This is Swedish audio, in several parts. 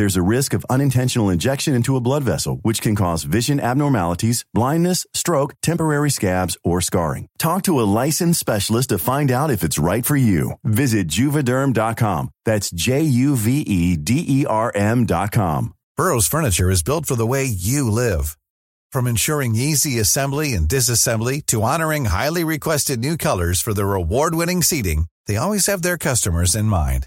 There's a risk of unintentional injection into a blood vessel, which can cause vision abnormalities, blindness, stroke, temporary scabs, or scarring. Talk to a licensed specialist to find out if it's right for you. Visit juvederm.com. That's J U V E D E R M.com. Burrow's furniture is built for the way you live. From ensuring easy assembly and disassembly to honoring highly requested new colors for their award-winning seating, they always have their customers in mind.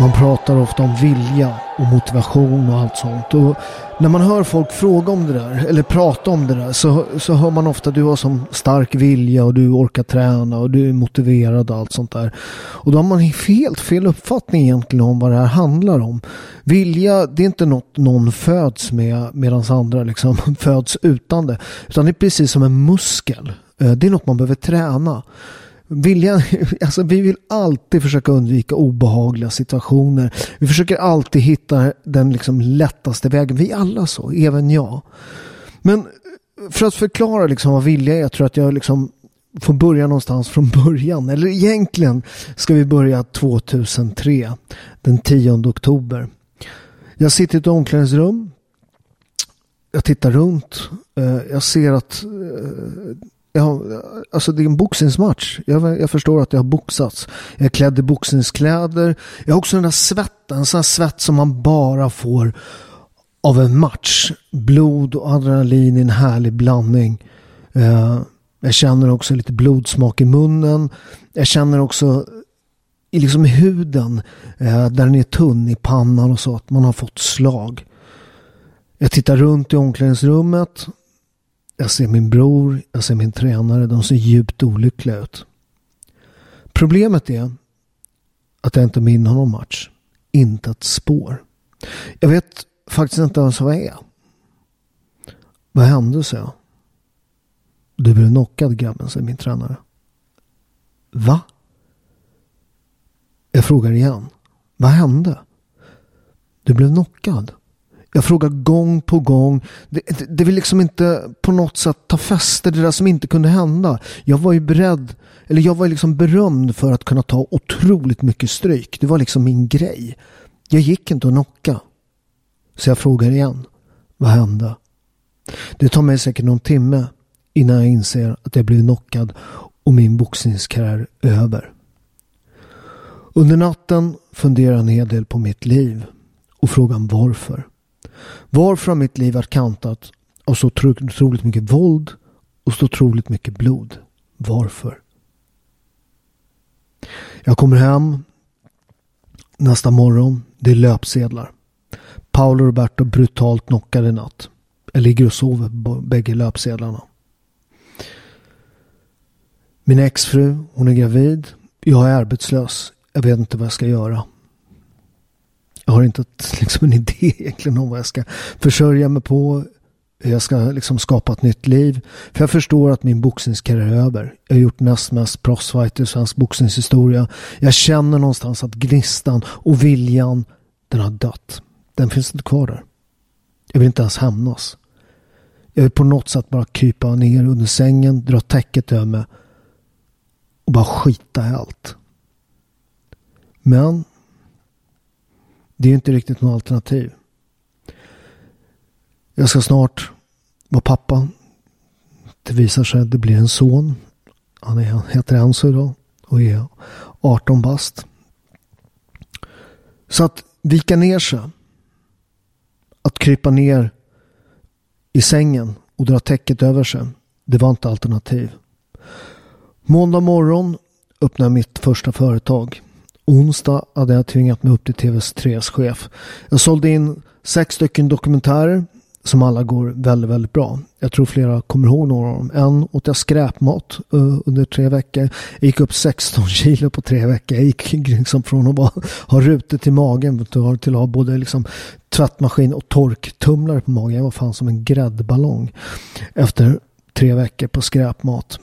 Man pratar ofta om vilja och motivation och allt sånt. Och när man hör folk fråga om det där, eller prata om det där, så, så hör man ofta att du har som stark vilja och du orkar träna och du är motiverad och allt sånt där. Och då har man helt fel uppfattning egentligen om vad det här handlar om. Vilja, det är inte något någon föds med medan andra liksom föds utan det. Utan det är precis som en muskel. Eh, det är något man behöver träna. Viljan, alltså vi vill alltid försöka undvika obehagliga situationer. Vi försöker alltid hitta den liksom lättaste vägen. Vi är alla så, även jag. Men eh, för att förklara liksom vad vilja är, jag tror att jag liksom får börja någonstans från början. Eller egentligen ska vi börja 2003, den 10 oktober. Jag sitter i ett omklädningsrum. Jag tittar runt. Eh, jag ser att eh, jag, alltså det är en boxningsmatch. Jag, jag förstår att jag har boxats. Jag är klädd i boxningskläder. Jag har också den där svetten. En sån här svett som man bara får av en match. Blod och adrenalin i en härlig blandning. Eh, jag känner också lite blodsmak i munnen. Jag känner också i liksom huden eh, där den är tunn i pannan och så att man har fått slag. Jag tittar runt i omklädningsrummet. Jag ser min bror, jag ser min tränare. De ser djupt olyckliga ut. Problemet är att jag inte minns någon match. Inte ett spår. Jag vet faktiskt inte ens vad jag är. Vad hände, så jag. Du blev knockad grabben, säger min tränare. Va? Jag frågar igen. Vad hände? Du blev knockad. Jag frågar gång på gång. Det, det, det vill liksom inte på något sätt ta fäste det där som inte kunde hända. Jag var ju beredd, eller jag var ju liksom berömd för att kunna ta otroligt mycket stryk. Det var liksom min grej. Jag gick inte att knocka. Så jag frågar igen. Vad hände? Det tar mig säkert någon timme innan jag inser att jag blivit knockad och min boxningskarriär är över. Under natten funderar jag en hel del på mitt liv och frågan varför. Varför har mitt liv varit kantat av så otroligt mycket våld och så otroligt mycket blod? Varför? Jag kommer hem Nästa morgon, det är löpsedlar. Paolo och Roberto brutalt knockade i natt. Jag ligger och sover på bägge löpsedlarna. Min exfru, hon är gravid. Jag är arbetslös. Jag vet inte vad jag ska göra. Jag har inte liksom en idé egentligen om vad jag ska försörja mig på. Hur jag ska liksom skapa ett nytt liv. För jag förstår att min boxningskarriär är över. Jag har gjort näst mest proffsfighter i svensk boxningshistoria. Jag känner någonstans att gnistan och viljan, den har dött. Den finns inte kvar där. Jag vill inte ens hämnas. Jag vill på något sätt bara krypa ner under sängen, dra täcket över mig och bara skita i allt. Men det är inte riktigt något alternativ. Jag ska snart vara pappa. Det visar sig att det blir en son. Han är, heter Enzo idag och är 18 bast. Så att vika ner sig. Att krypa ner i sängen och dra täcket över sig. Det var inte alternativ. Måndag morgon öppnade jag mitt första företag. Onsdag hade jag tvingat mig upp till TV3s chef. Jag sålde in sex stycken dokumentärer som alla går väldigt, väldigt bra. Jag tror flera kommer ihåg några av dem. En åt jag skräpmat uh, under tre veckor. Jag gick upp 16 kilo på tre veckor. Jag gick liksom från att bara ha rutet till magen till att ha både liksom tvättmaskin och torktumlare på magen. Jag var fan som en gräddballong efter tre veckor på skräpmat.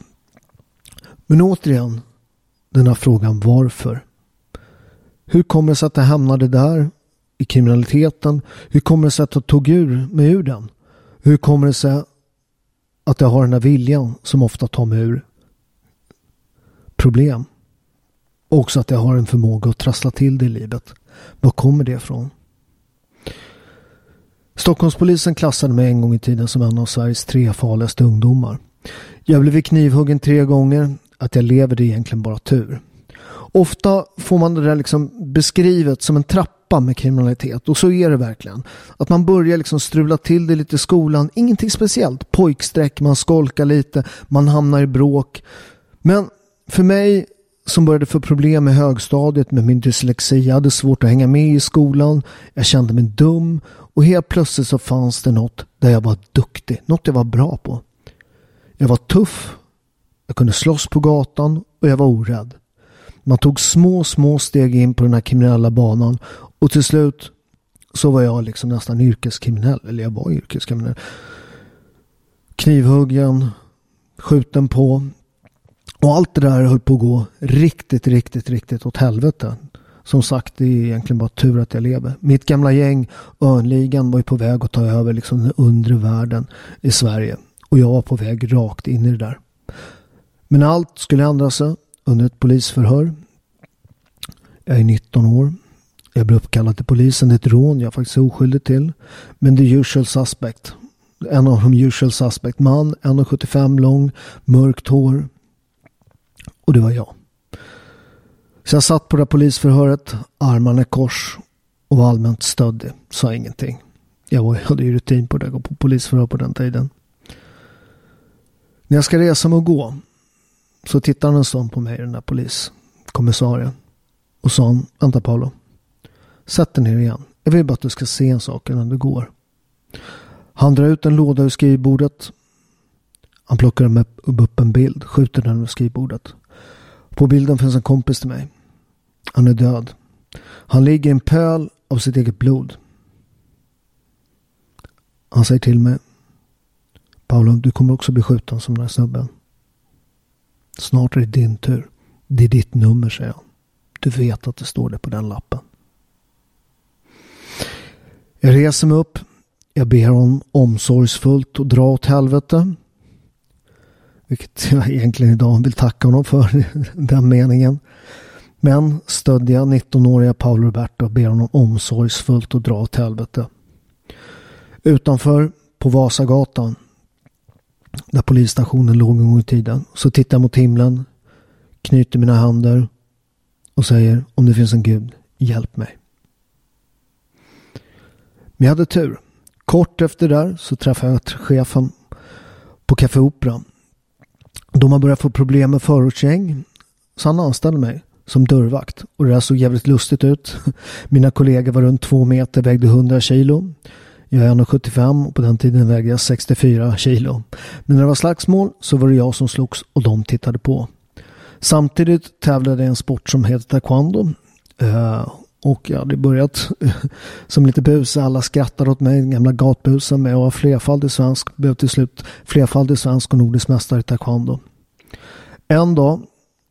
Men återigen, den här frågan varför. Hur kommer det sig att det hamnade där i kriminaliteten? Hur kommer det sig att jag tog ur mig ur den? Hur kommer det sig att jag har den här viljan som ofta tar mig ur problem? Och också att jag har en förmåga att trassla till det i livet. Var kommer det ifrån? Stockholmspolisen klassade mig en gång i tiden som en av Sveriges tre farligaste ungdomar. Jag blev knivhuggen tre gånger. Att jag lever det är egentligen bara tur. Ofta får man det där liksom beskrivet som en trappa med kriminalitet och så är det verkligen. Att man börjar liksom strula till det lite i skolan, ingenting speciellt. Pojksträck, man skolkar lite, man hamnar i bråk. Men för mig som började få problem med högstadiet med min dyslexi. Jag hade svårt att hänga med i skolan. Jag kände mig dum och helt plötsligt så fanns det något där jag var duktig. Något jag var bra på. Jag var tuff. Jag kunde slåss på gatan och jag var orädd. Man tog små, små steg in på den här kriminella banan och till slut så var jag liksom nästan yrkeskriminell. Eller jag var yrkeskriminell. Knivhuggen, skjuten på. Och allt det där höll på att gå riktigt, riktigt, riktigt åt helvete. Som sagt, det är egentligen bara tur att jag lever. Mitt gamla gäng, Örnligan, var ju på väg att ta över liksom den undre världen i Sverige. Och jag var på väg rakt in i det där. Men allt skulle ändra sig under ett polisförhör. Jag är 19 år. Jag blir uppkallad till polisen. Det är ett rån jag faktiskt är oskyldig till. Men the usual suspect. En av de usual suspect. Man, 1,75 lång, mörkt hår. Och det var jag. Så jag satt på det här polisförhöret, armarna i kors och var allmänt stöddig. Sa ingenting. Jag var, hade ju rutin på det, gå på polisförhör på den tiden. När jag ska resa mig och gå så tittade han en stund på mig, den där poliskommissarien. Och sa han, vänta Paolo. Sätt dig ner igen. Jag vill bara att du ska se en sak innan du går. Han drar ut en låda ur skrivbordet. Han plockar upp en bild, skjuter den ur skrivbordet. På bilden finns en kompis till mig. Han är död. Han ligger i en pöl av sitt eget blod. Han säger till mig. Paolo, du kommer också bli skjuten som den här snubben. Snart är det din tur. Det är ditt nummer, säger han. Du vet att det står det på den lappen. Jag reser mig upp. Jag ber honom omsorgsfullt att dra åt helvete. Vilket jag egentligen idag vill tacka honom för, den meningen. Men stödde jag 19-åriga Paolo Roberto och ber honom omsorgsfullt att dra åt helvete. Utanför på Vasagatan där polisstationen låg en gång i tiden. Så tittar jag mot himlen, knyter mina händer och säger om det finns en gud, hjälp mig. Men jag hade tur. Kort efter det där så träffade jag chefen på Café Opera. De har börjat få problem med förortsgäng. Så han anställde mig som dörrvakt och det där såg jävligt lustigt ut. Mina kollegor var runt två meter, vägde 100 kilo. Jag är 1,75 och på den tiden vägde jag 64 kilo. Men när det var slagsmål så var det jag som slogs och de tittade på. Samtidigt tävlade jag i en sport som heter taekwondo. Uh, och jag hade börjat som lite bus. Alla skrattade åt mig, gamla gatbusen. Men jag var flerfaldig svensk, blev till slut flerfaldig svensk och nordisk mästare i taekwondo. En dag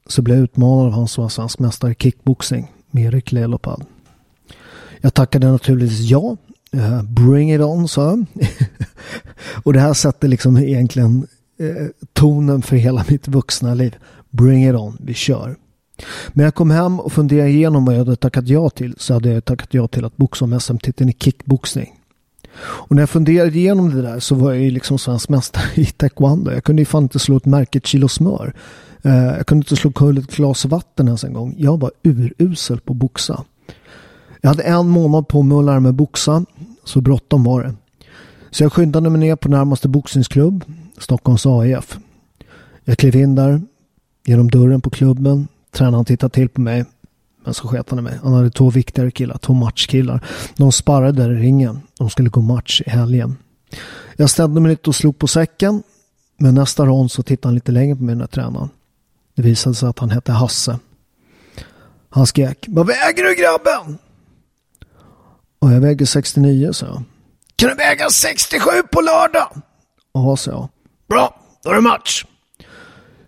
så blev jag utmanad av han som var svensk mästare i kickboxing, Merik Lelopad. Jag tackade naturligtvis ja. Uh, bring it on, sa jag. och det här sätter liksom egentligen uh, tonen för hela mitt vuxna liv. Bring it on, vi kör. Men jag kom hem och funderade igenom vad jag hade tackat ja till så hade jag tackat ja till att boxa om SM-titeln i kickboxning. Och när jag funderade igenom det där så var jag ju liksom svensk mästare i taekwondo. Jag kunde ju fan inte slå ett märke ett kilo smör. Uh, jag kunde inte slå kull ett glas vatten ens en gång. Jag var urusel på att boxa. Jag hade en månad på mig att lära mig boxa. Så bråttom var det. Så jag skyndade mig ner på närmaste boxningsklubb, Stockholms AIF. Jag klev in där, genom dörren på klubben. Tränaren tittade till på mig. Men så sket han i mig. Han hade två viktigare killar, två matchkillar. De sparrade där i ringen. De skulle gå match i helgen. Jag ställde mig lite och slog på säcken. Men nästa rond så tittade han lite längre på mig, den där tränaren. Det visade sig att han hette Hasse. Han skrek. Vad väger du grabben? Och jag väger 69, så jag. Kan du väga 67 på lördag? Ja, sa jag. Bra, då är det match.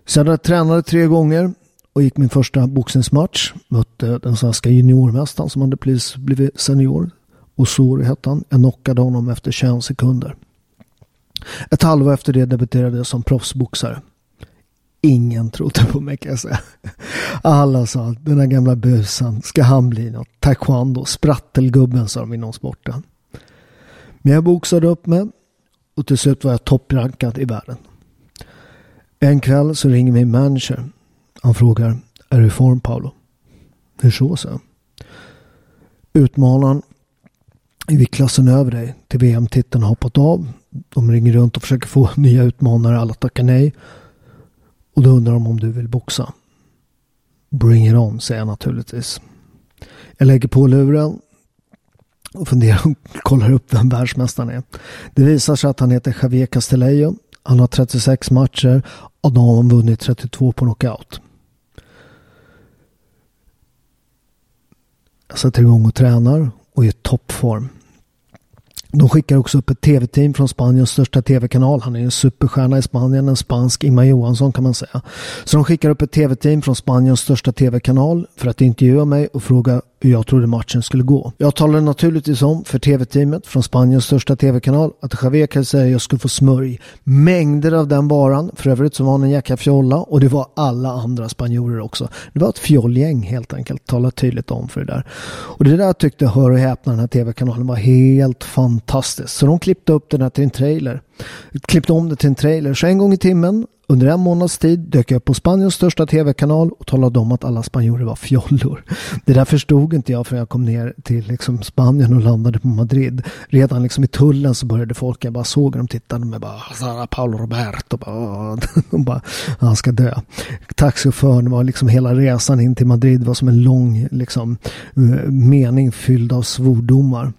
Så jag tränade tre gånger och gick min första boxningsmatch. Mötte den svenska juniormästaren som hade precis blivit senior. Osori hette han. Jag knockade honom efter 21 sekunder. Ett halvår efter det debuterade jag som proffsboxare. Ingen trodde på mig kan jag säga. Alla sa att den där gamla busan, ska han bli något? Taekwondo, sprattelgubben sa de inom sporten. Men jag boxade upp mig och till slut var jag topprankad i världen. En kväll så ringer min manager. Han frågar, är du i form Paolo? Hur så, så? Utmanaren i viktklassen över dig till VM-titeln har hoppat av. De ringer runt och försöker få nya utmanare. Alla tackar nej. Och då undrar de om du vill boxa. Bring it on, säger jag naturligtvis. Jag lägger på luren och funderar och kollar upp vem världsmästaren är. Det visar sig att han heter Javier Castellejo. Han har 36 matcher och då har han vunnit 32 på knockout. Jag sätter igång och tränar och är i toppform. De skickar också upp ett tv-team från Spaniens största tv-kanal. Han är en superstjärna i Spanien, en spansk Imma Johansson kan man säga. Så de skickar upp ett tv-team från Spaniens största tv-kanal för att intervjua mig och fråga hur jag trodde matchen skulle gå. Jag talade naturligtvis om för tv-teamet från Spaniens största tv-kanal att Javier kan säga att jag skulle få smörj. Mängder av den varan. För övrigt så var han en jäkla fjolla och det var alla andra spanjorer också. Det var ett fjollgäng helt enkelt. Tala tydligt om för det där. Och det där tyckte Hör och häpna den här tv-kanalen var helt fantastiskt. Så de klippte upp den här till en trailer. Klippte om det till en trailer. Så en gång i timmen under en månads tid dök jag upp på Spaniens största tv-kanal och talade om att alla spanjorer var fjollor. Det där förstod inte jag förrän jag kom ner till liksom Spanien och landade på Madrid. Redan liksom i tullen så började folk, jag bara såg dem tittade med bara Paolo Roberto. Bara, de bara, han ska dö. Taxichauffören var liksom hela resan in till Madrid var som en lång liksom, eh, mening fylld av svordomar.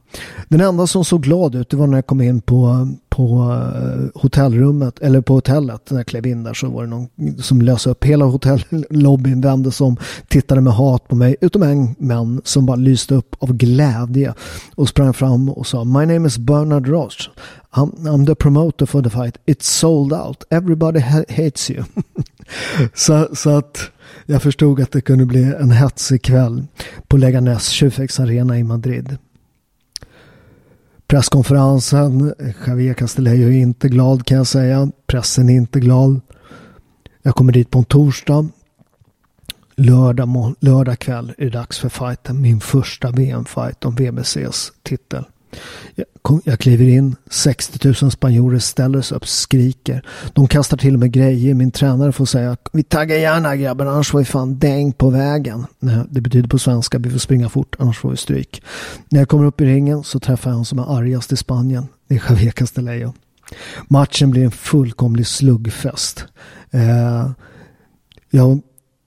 Den enda som såg glad ut det var när jag kom in på, på eh, hotellrummet eller på hotellet. När jag klev in där så var det någon som löste upp hela hotellobbyn vände som tittade med hat på mig utom en man som bara lyste upp av glädje och sprang fram och sa My name is Bernard Ross. I'm, I'm the promoter for the fight. It's sold out. Everybody ha hates you. Så, så att jag förstod att det kunde bli en hetsig kväll på Leganes Tjuvfäks Arena i Madrid. Presskonferensen, Javier Castellejo är inte glad kan jag säga. Pressen är inte glad. Jag kommer dit på en torsdag. Lördag, lördag kväll är det dags för fighten. Min första VM-fight om VBCs titel. Jag kliver in, 60 000 spanjorer ställer sig upp, skriker. De kastar till och med grejer. Min tränare får säga vi taggar gärna grabben annars får vi fan däng på vägen. Nej, det betyder på svenska vi får springa fort annars får vi stryk. När jag kommer upp i ringen så träffar jag han som är argast i Spanien. Det är Javier Castellejo. Matchen blir en fullkomlig sluggfest. Eh, jag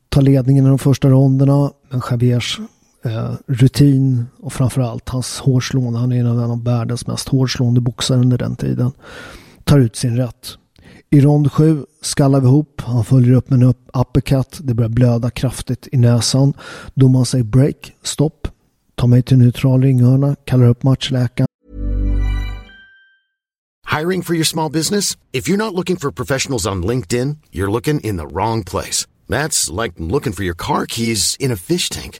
tar ledningen i de första ronderna. Men Javiers eh, rutin och framförallt hans hårslående. Han är en av världens mest hårslående boxare under den tiden. Tar ut sin rätt. I rond sju skallar vi ihop. Han följer upp med en uppercut. Det börjar blöda kraftigt i näsan. Domaren säger break, stopp. Tar mig till neutral ringhörna. Kallar upp matchläkaren. Hiring for your small business? If you're not looking for professionals on LinkedIn, you're looking in the wrong place. That's like looking for your car keys in a fish tank.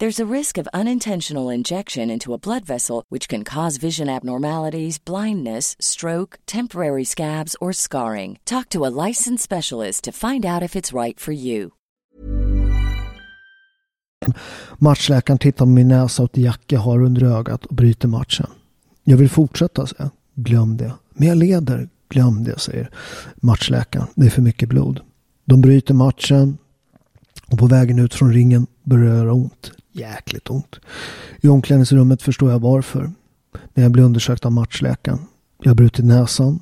There's a risk of unintentional injection into a blood vessel, which can cause vision abnormalities, blindness, stroke, temporary scabs, or scarring. Talk to a licensed specialist to find out if it's right for you. Matchläkaren tittar på min näsa och ett jack jag har under ögat och bryter matchen. Jag vill fortsätta, säger jag. Glöm det. Men jag leder. Glöm det, säger matchläkaren. Det är för mycket blod. De bryter matchen och på vägen ut från ringen börjar det göra ont. Jäkligt ont. I omklädningsrummet förstår jag varför. När jag blir undersökt av matchläkaren. Jag har brutit näsan.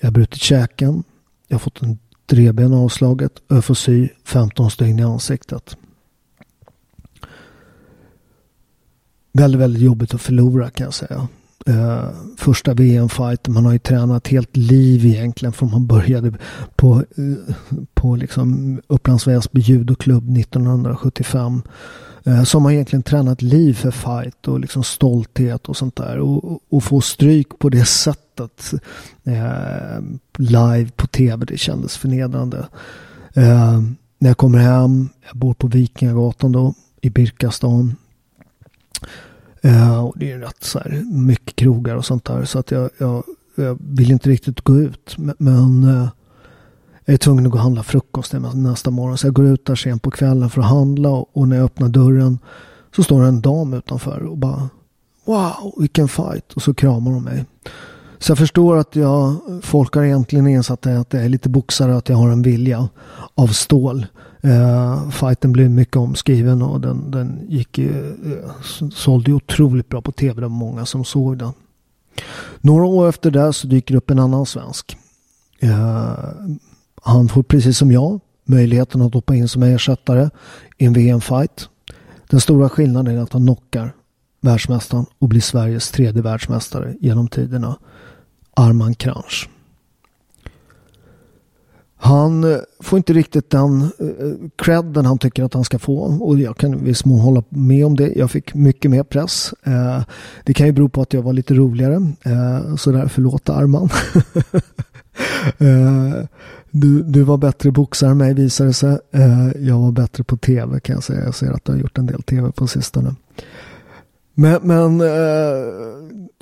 Jag har brutit käken. Jag har fått en drevben avslaget och jag får sy 15 stygn i ansiktet. Väldigt, väldigt jobbigt att förlora kan jag säga. Uh, första VM-fighten. Man har ju tränat helt liv egentligen från man började på, uh, på liksom Upplands Väsby judoklubb 1975. Eh, som har egentligen tränat liv för fight och liksom stolthet och sånt där. Och, och få stryk på det sättet eh, live på tv, det kändes förnedrande. Eh, när jag kommer hem, jag bor på Vikingagatan då i Birkastan. Eh, och det är rätt så här mycket krogar och sånt där. Så att jag, jag, jag vill inte riktigt gå ut. Men, men jag är tvungen att gå och handla frukost nästa morgon. Så jag går ut där sent på kvällen för att handla. Och, när jag öppnar dörren så står det en dam utanför och bara Wow, vilken fight. Och så kramar hon mig. Så jag förstår att jag, folk har egentligen insett att jag är lite boxare och att jag har en vilja av stål. Uh, fighten blev mycket omskriven och den, den gick ju, uh, sålde otroligt bra på tv. Det var många som såg den. Några år efter det så dyker upp en annan svensk. Uh, han får precis som jag möjligheten att hoppa in som ersättare i en VM-fight. Den stora skillnaden är att han knockar världsmästaren och blir Sveriges tredje världsmästare genom tiderna. Arman Kranz. Han eh, får inte riktigt den eh, credden han tycker att han ska få och jag kan viss mån hålla med om det. Jag fick mycket mer press. Eh, det kan ju bero på att jag var lite roligare. Så där, förlåt Arman. du, du var bättre boxare än mig visade det sig. Eh, jag var bättre på tv kan jag säga. Jag ser att du har gjort en del tv på sistone. Men, men eh,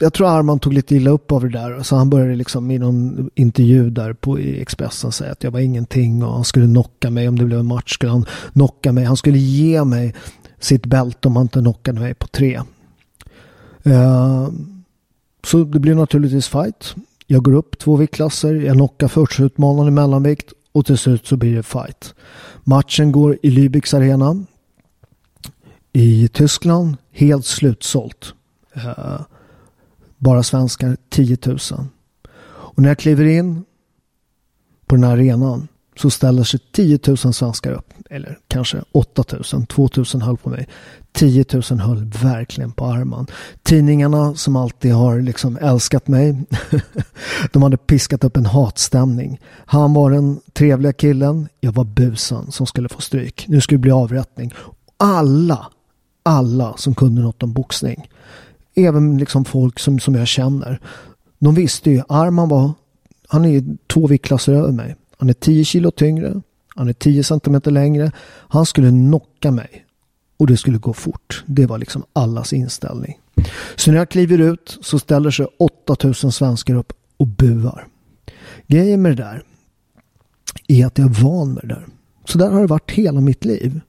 jag tror Arman tog lite illa upp av det där. Så han började liksom i någon intervju där på i Expressen säga att jag var ingenting och han skulle knocka mig om det blev en match. Skulle han knocka mig. Han skulle ge mig sitt bälte om han inte knockade mig på tre. Eh, så det blev naturligtvis fight. Jag går upp två viktklasser. Jag knockar första i mellanvikt och till slut så blir det fight. Matchen går i Lübecks arena i Tyskland helt slutsålt. Eh, bara svenskar 10 000. Och när jag kliver in på den här arenan så ställer sig 10 000 svenskar upp eller kanske 8000, 2000 höll på mig. 10 000 höll verkligen på Arman. Tidningarna som alltid har liksom älskat mig, de hade piskat upp en hatstämning. Han var den trevliga killen, jag var busen som skulle få stryk. Nu skulle det bli avrättning. Alla, alla som kunde något om boxning, även liksom folk som, som jag känner, de visste ju, Arman var, han är två viktklasser över mig. Han är 10 kilo tyngre, han är 10 centimeter längre. Han skulle knocka mig. Och det skulle gå fort. Det var liksom allas inställning. Så när jag kliver ut så ställer sig 8000 svenskar upp och buar. Grejen med det där är att jag är van med det där. Så där har det varit hela mitt liv.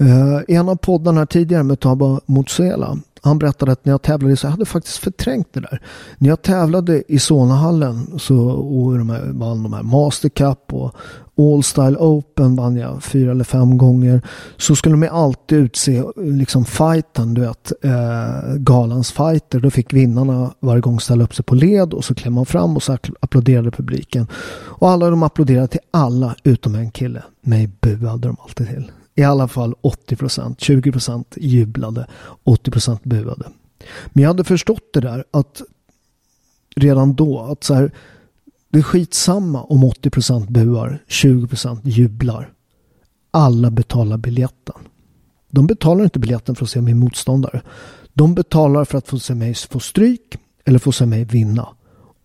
Uh, I en av poddarna tidigare med Taba Motsela han berättade att när jag tävlade så jag hade faktiskt förträngt det där. När jag tävlade i Solnahallen så och de här, vann de här Master Cup och All Style Open vann jag fyra eller fem gånger. Så skulle de alltid utse liksom fighten, du vet, eh, galans fighter. Då fick vinnarna varje gång ställa upp sig på led och så klev man fram och så applåderade publiken. Och alla de applåderade till alla utom en kille. Mig buade de alltid till. I alla fall 80 procent. 20 procent jublade. 80 procent buade. Men jag hade förstått det där att redan då att så här, det är skitsamma om 80 procent buar, 20 procent jublar. Alla betalar biljetten. De betalar inte biljetten för att se min motståndare. De betalar för att få se mig få stryk eller få se mig vinna.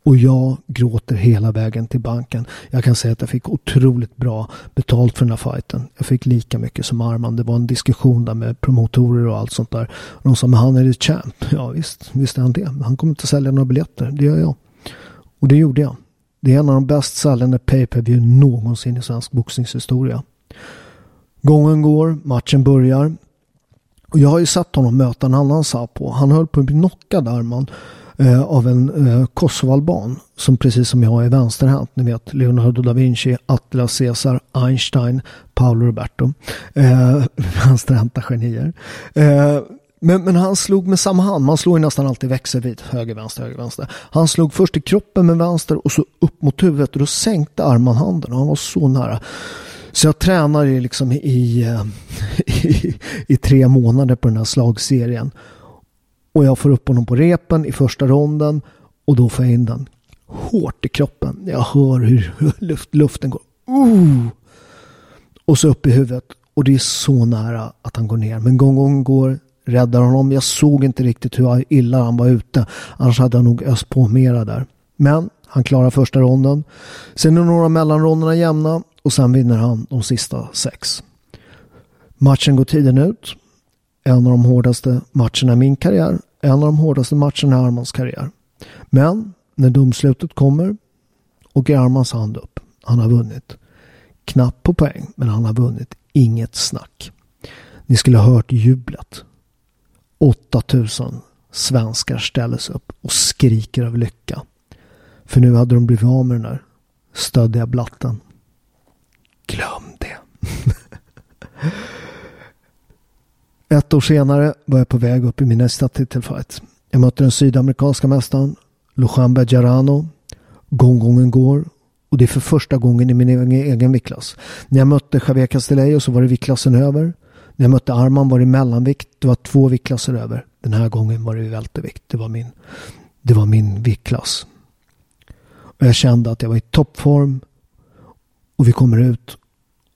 Och jag gråter hela vägen till banken. Jag kan säga att jag fick otroligt bra betalt för den här fighten. Jag fick lika mycket som Arman. Det var en diskussion där med promotorer och allt sånt där. Och de sa, men han är ju champ. Ja visst, visst är han det. Han kommer inte sälja några biljetter. Det gör jag. Och det gjorde jag. Det är en av de bäst säljande pay per view någonsin i svensk boxningshistoria. Gången går, matchen börjar. Och jag har ju sett honom möta en annan Sapo. Han höll på att bli knockad Arman eh, av en eh, kosovalban som precis som jag är vänsterhänt. Ni vet Leonardo da Vinci, Atlas Caesar, Einstein, Paolo Roberto. Eh, vänsterhänta genier. Eh, men, men, han slog med samma hand. Man slår ju nästan alltid växelvis. Höger, vänster, höger, vänster. Han slog först i kroppen med vänster och så upp mot huvudet och då sänkte armen handen och han var så nära. Så jag tränade liksom i, i, eh, i, i tre månader på den här slagserien. Och jag får upp honom på repen i första ronden och då får jag in den hårt i kroppen. Jag hör hur luft, luften går. Uh! Och så upp i huvudet. Och det är så nära att han går ner. Men gång gång går, räddar honom. Jag såg inte riktigt hur illa han var ute. Annars hade jag nog öst på mera där. Men han klarar första ronden. Sen är några mellanronderna jämna och sen vinner han de sista sex. Matchen går tiden ut en av de hårdaste matcherna i min karriär. En av de hårdaste matcherna i Armans karriär. Men när domslutet kommer och Armans hand upp. Han har vunnit. Knappt på poäng, men han har vunnit. Inget snack. Ni skulle ha hört jublet. 8000 svenskar ställer sig upp och skriker av lycka. För nu hade de blivit av med den där stöddiga blatten. Glöm det. Ett år senare var jag på väg upp i min nästa titelfight. Jag mötte den sydamerikanska mästaren Lujan Bejarano. Gånggången går och det är för första gången i min egen, egen viktklass. När jag mötte Javier Castillejo så var det viktklassen över. När jag mötte Arman var det mellanvikt. Det var två viktklasser över. Den här gången var det vältervikt. Det var min, det var min viktklass. Och jag kände att jag var i toppform. Och vi kommer ut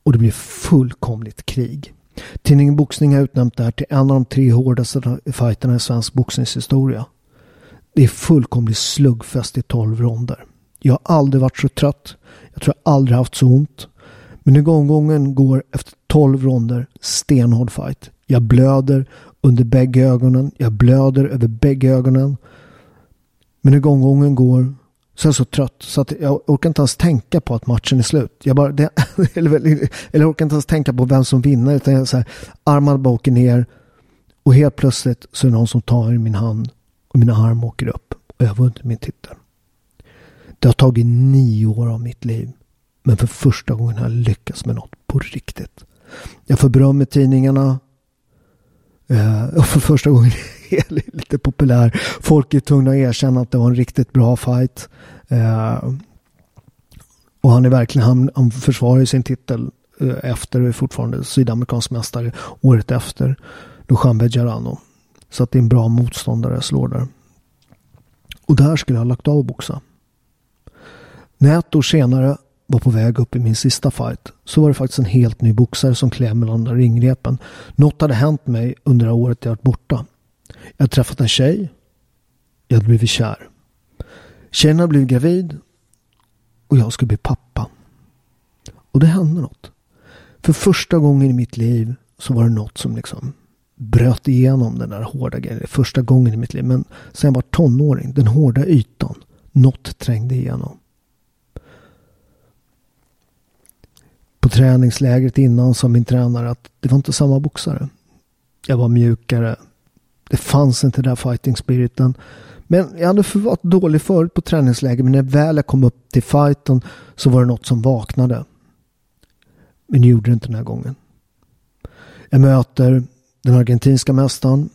och det blir fullkomligt krig. Tidningen Boxning har utnämnt det här till en av de tre hårdaste fighterna i svensk boxningshistoria. Det är fullkomlig sluggfest i tolv ronder. Jag har aldrig varit så trött. Jag tror jag aldrig haft så ont. Men när gånggången går efter tolv ronder, stenhård fight. Jag blöder under bägge ögonen. Jag blöder över bägge ögonen. Men när gånggången går så jag är så trött så att jag orkar inte ens tänka på att matchen är slut. Jag bara, det, eller, eller orkar inte ens tänka på vem som vinner. Utan jag så här, armarna bara åker ner. Och helt plötsligt så är det någon som tar i min hand. Och mina arm åker upp. Och jag har vunnit min titel. Det har tagit nio år av mitt liv. Men för första gången har jag lyckats med något på riktigt. Jag får beröm i tidningarna. Uh, och för första gången är lite populär. Folk är tvungna att erkänna att det var en riktigt bra fight. Uh, och han är verkligen, han, han försvarar sin titel eh, efter och är fortfarande sydamerikansk mästare året efter. Då Bejarano. Så att det är en bra motståndare jag slår där. Och där skulle jag ha lagt av att boxa. När ett år senare var på väg upp i min sista fight så var det faktiskt en helt ny boxare som klev mellan ringrepen. Något hade hänt mig under det året jag varit borta. Jag hade träffat en tjej. Jag hade blivit kär. Tjejen hade blivit gravid och jag skulle bli pappa. Och det hände något. För första gången i mitt liv så var det något som liksom bröt igenom den där hårda grejen. Första gången i mitt liv. Men sen jag var tonåring, den hårda ytan. Något trängde igenom. På träningslägret innan sa min tränare att det var inte samma boxare. Jag var mjukare. Det fanns inte den där fighting spiriten. Men jag hade varit dålig förut på träningsläger. Men när väl jag kom upp till fighten så var det något som vaknade. Men det gjorde det inte den här gången. Jag möter den argentinska mästaren.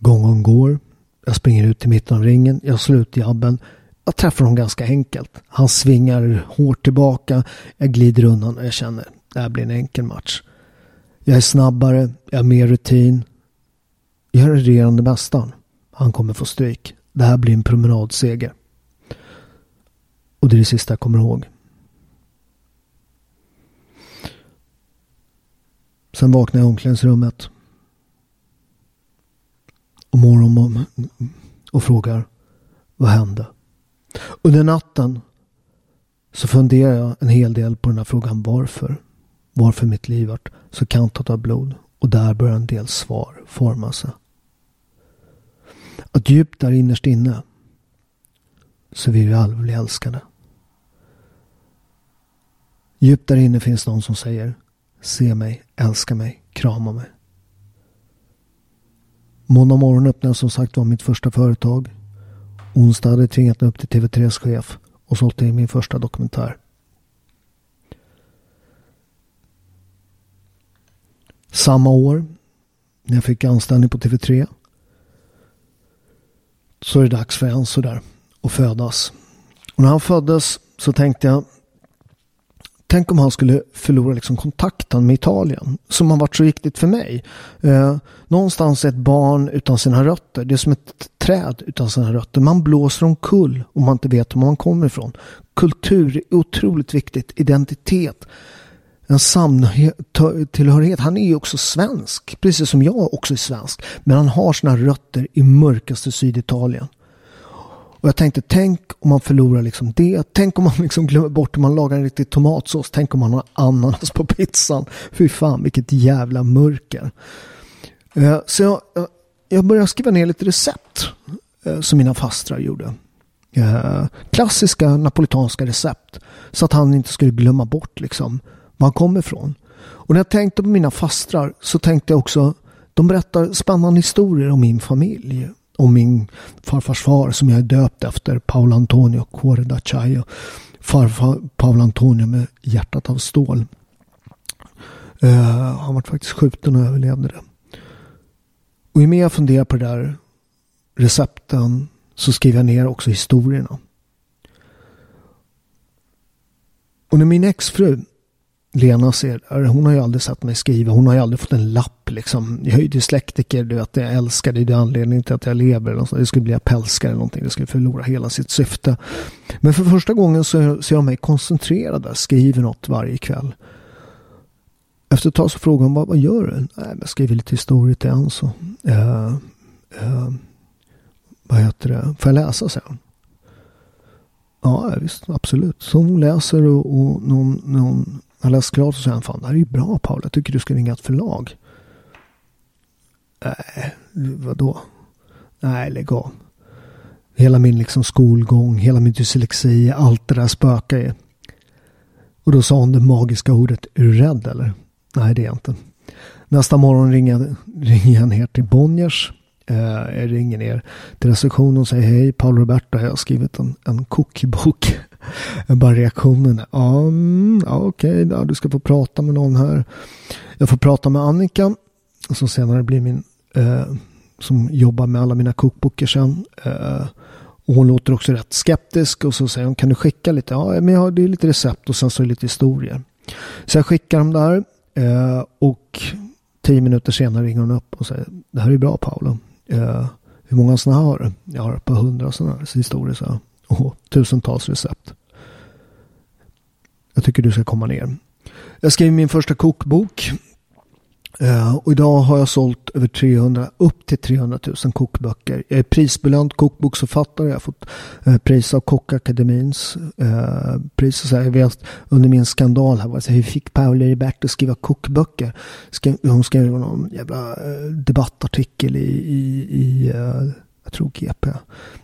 Gången går. Jag springer ut till mitten av ringen. Jag slår ut jabben. Jag träffar honom ganska enkelt. Han svingar hårt tillbaka. Jag glider undan och jag känner att det här blir en enkel match. Jag är snabbare. Jag har mer rutin. Jag är regerande mästaren. Han kommer få stryk. Det här blir en promenadseger. Och det är det sista jag kommer ihåg. Sen vaknar jag i omklädningsrummet. Och morgon och frågar vad hände? Under natten så funderar jag en hel del på den här frågan varför. Varför mitt liv vart så kantat av blod. Och där börjar en del svar forma sig. Att djupt där innerst inne så vill vi alla bli älskade. Djupt där inne finns någon som säger Se mig, älska mig, krama mig. Måndag morgon öppnade som sagt var mitt första företag. Onsdag hade jag tvingat mig upp till TV3s chef och sålt in min första dokumentär. Samma år, när jag fick anställning på TV3, så är det dags för Enzo där att födas. Och när han föddes så tänkte jag Tänk om han skulle förlora liksom kontakten med Italien som har varit så viktigt för mig. Eh, någonstans ett barn utan sina rötter. Det är som ett träd utan sina rötter. Man blåser omkull om man inte vet var man kommer ifrån. Kultur är otroligt viktigt. Identitet. En samtillhörighet. Han är ju också svensk. Precis som jag också är svensk. Men han har sina rötter i mörkaste Syditalien. Och jag tänkte, tänk om man förlorar liksom det. Tänk om man liksom glömmer bort om man lagar en riktig tomatsås. Tänk om man har ananas på pizzan. Fy fan, vilket jävla mörker. Eh, så jag, eh, jag började skriva ner lite recept eh, som mina fastrar gjorde. Eh, klassiska napolitanska recept. Så att han inte skulle glömma bort liksom var han kommer ifrån. Och när jag tänkte på mina fastrar så tänkte jag också de berättar spännande historier om min familj Om min farfars far som jag är döpt efter, Paolo Antonio Cuore d'Acciaio. Farfar Paolo Antonio med hjärtat av stål. Uh, han var faktiskt skjuten och överlevde det. Och ju mer jag funderar på det där recepten så skriver jag ner också historierna. Och när min exfru Lena ser där. Hon har ju aldrig sett mig skriva. Hon har ju aldrig fått en lapp liksom. Jag är ju dyslektiker. Du vet, jag älskar dig. Det är anledningen till att jag lever. Eller det skulle bli apelskare eller någonting. Det skulle förlora hela sitt syfte. Men för första gången så ser jag mig koncentrerad där. Skriver något varje kväll. Efter ett tag så frågar hon vad, vad gör du? Nej, jag skriver lite historier till en. Uh, uh, vad heter det? Får jag läsa? säger hon. Ja, visst, absolut. Så hon läser och, och någon, någon har läst klart och säger fan det här är ju bra Paul. Jag tycker du ska ringa ett förlag. Nej, vadå? Nej, lägg av. Hela min liksom skolgång, hela min dyslexi, allt det där spökar ju. Och då sa hon det magiska ordet, är du rädd eller? Nej, det är jag inte. Nästa morgon ringer jag, ringer jag ner till Bonniers. Eh, jag ringer ner till receptionen och säger hej, Paul Roberto, jag har skrivit en, en kokbok. Bara reaktionen. Ja, mm, ja okej, okay, du ska få prata med någon här. Jag får prata med Annika. Som senare blir min, eh, som jobbar med alla mina kokböcker sen. Eh, Och hon låter också rätt skeptisk och så säger hon kan du skicka lite? Ja, men jag det är lite recept och sen så är det lite historier. Så jag skickar dem där eh, och tio minuter senare ringer hon upp och säger det här är bra Paolo. Eh, hur många sådana har du? Jag har ett par hundra sådana här historier så. och tusentals recept. Jag tycker du ska komma ner. Jag skrev min första kokbok Uh, och idag har jag sålt över 300, upp till 300 000 kokböcker. Jag är prisbelönt kokboksförfattare. Jag har fått uh, pris av Kockakademins uh, pris. Så här, jag vet, under min skandal här var så hur fick Paolo Ribert att skriva kokböcker? Hon skrev någon jävla uh, debattartikel i, i, i jag tror GP.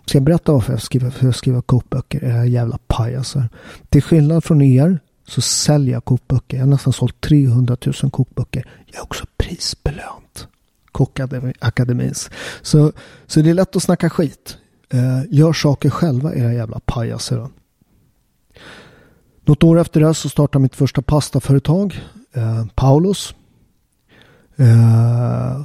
Ska jag berätta varför jag skriver, för jag skriver kokböcker? Era jävla pajaser. Till skillnad från er så säljer jag kokböcker. Jag har nästan sålt 300 000 kokböcker. Jag är också prisbelönt. Kockakademins. Så, så det är lätt att snacka skit. Eh, gör saker själva era jävla pajaser. Något år efter det så startade mitt första pastaföretag. Eh, Paulos. Eh,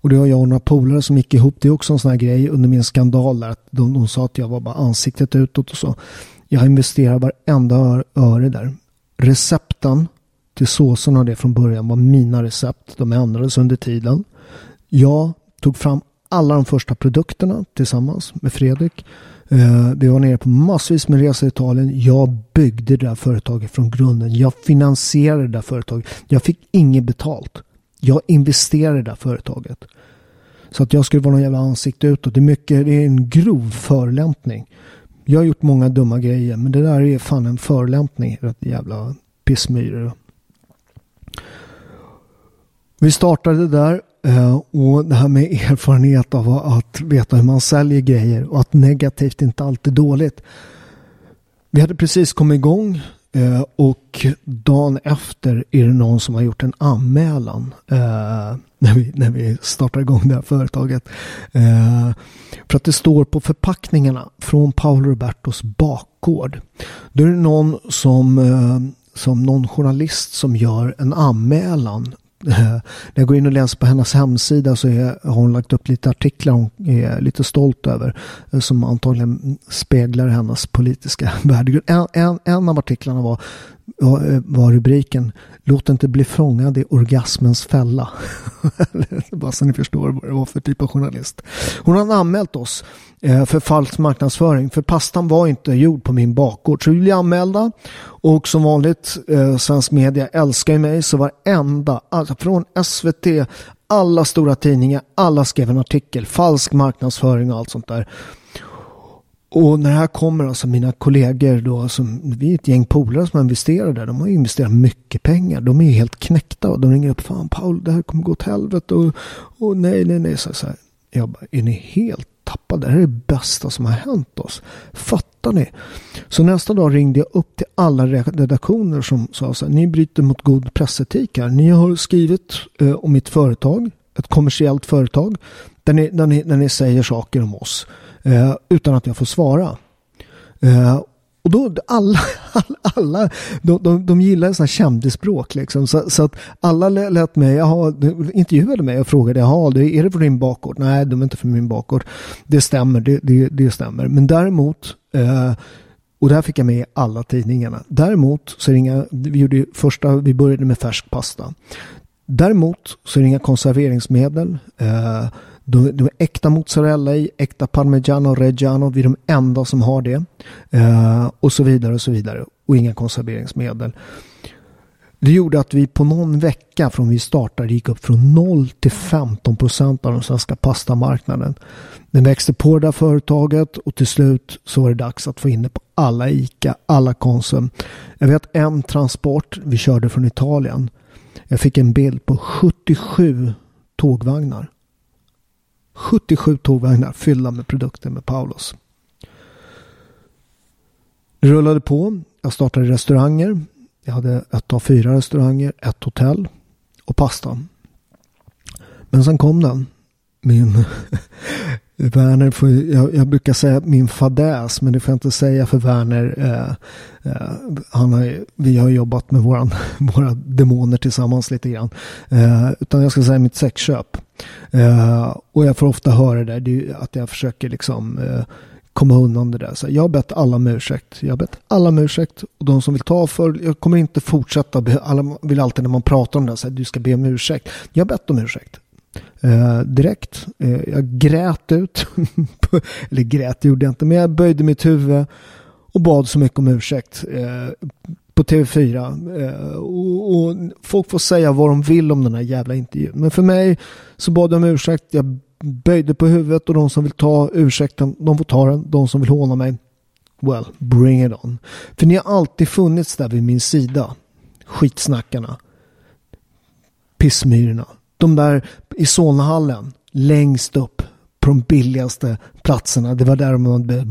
och det var jag och några polare som gick ihop. Det är också en sån här grej under min skandal där. Att de, de sa att jag var bara ansiktet utåt och så. Jag investerar varenda öre där recepten till såsen och det från början var mina recept. De ändrades under tiden. Jag tog fram alla de första produkterna tillsammans med Fredrik. Eh, vi var nere på massvis med resor i Italien. Jag byggde det där företaget från grunden. Jag finansierade det där företaget. Jag fick inget betalt. Jag investerade i det där företaget. Så att jag skulle vara någon jävla ansikte utåt. Det är, mycket, det är en grov förolämpning. Jag har gjort många dumma grejer men det där är fan en förolämpning. Rätt jävla pissmyror. Vi startade där eh, och det här med erfarenhet av att veta hur man säljer grejer och att negativt inte alltid är dåligt. Vi hade precis kommit igång eh, och dagen efter är det någon som har gjort en anmälan eh, när vi, när vi startar igång det här företaget. Eh, för att det står på förpackningarna från Paolo Robertos bakgård. Då är det någon som, eh, som någon journalist som gör en anmälan eh, när jag går in och läser på hennes hemsida så är, har hon lagt upp lite artiklar hon är lite stolt över. Eh, som antagligen speglar hennes politiska värdegrund. En, en, en av artiklarna var, Eh, var rubriken Låt inte bli fångad i orgasmens fälla. Bara så ni förstår vad det var för typ av journalist. Hon hade anmält oss eh, för falsk marknadsföring. För pastan var inte gjord på min bakgård. Så vi blev anmälda. Och som vanligt, eh, svensk media älskar ju mig. Så varenda, alltså från SVT, alla stora tidningar, alla skrev en artikel. Falsk marknadsföring och allt sånt där. Och när det här kommer, alltså mina kollegor då, som, vi är ett gäng polare som investerar där, de har investerat mycket pengar. De är helt knäckta och de ringer upp, fan Paul, det här kommer gå åt helvete och, och nej, nej, nej. Så, så här. Jag bara, är ni helt tappade? Det här är det bästa som har hänt oss. Fattar ni? Så nästa dag ringde jag upp till alla redaktioner som sa så här, ni bryter mot god pressetik här. Ni har skrivit eh, om mitt företag, ett kommersiellt företag, där ni, där ni, där ni säger saker om oss eh, utan att jag får svara. Eh, och då alla, alla de, de, de gillar sådana kändisspråk liksom. Så, så, att alla lät mig, jaha, intervjuade mig och frågade, jaha, är det för din bakgård? Nej, de är inte för min bakgård. Det stämmer, det, det, det stämmer. Men däremot, eh, och här fick jag med i alla tidningarna. Däremot så är det inga, vi gjorde första, vi började med färsk pasta. Däremot så är det inga konserveringsmedel. Eh, de, de är äkta mozzarella i, äkta parmigiano och reggiano. Vi är de enda som har det. Eh, och så vidare och så vidare. Och inga konserveringsmedel. Det gjorde att vi på någon vecka från vi startade gick upp från 0 till 15 procent av den svenska pastamarknaden. Den växte på det där företaget och till slut så var det dags att få in det på alla ICA, alla Konsum. Jag vet en transport vi körde från Italien. Jag fick en bild på 77 tågvagnar. 77 tågvagnar fyllda med produkter med Paulos. Det rullade på. Jag startade restauranger. Jag hade ett av fyra restauranger, ett hotell och pasta. Men sen kom den. Min Werner, får, jag, jag, brukar säga min fadäs, men det får jag inte säga för Werner. Eh, eh, han har, vi har jobbat med våran, våra demoner tillsammans lite grann. Eh, utan jag ska säga mitt sexköp. Eh, och jag får ofta höra det där, att jag försöker liksom eh, komma undan det där. Så jag har bett alla om ursäkt. Jag har bett alla om ursäkt. Och de som vill ta för, jag kommer inte fortsätta. Alla vill alltid när man pratar om det säga här, du ska be om ursäkt. Jag har bett om ursäkt. Eh, direkt. Eh, jag grät ut. Eller grät gjorde jag inte, men jag böjde mitt huvud och bad så mycket om ursäkt. Eh, på TV4. Eh, och, och, folk får säga vad de vill om den här jävla intervjun. Men för mig så bad jag om ursäkt. Jag böjde på huvudet och de som vill ta ursäkten, de får ta den. De som vill håna mig, well, bring it on. För ni har alltid funnits där vid min sida. Skitsnackarna. Pissmyrorna. De där i Solnahallen, längst upp på de billigaste platserna. Det var där de hade,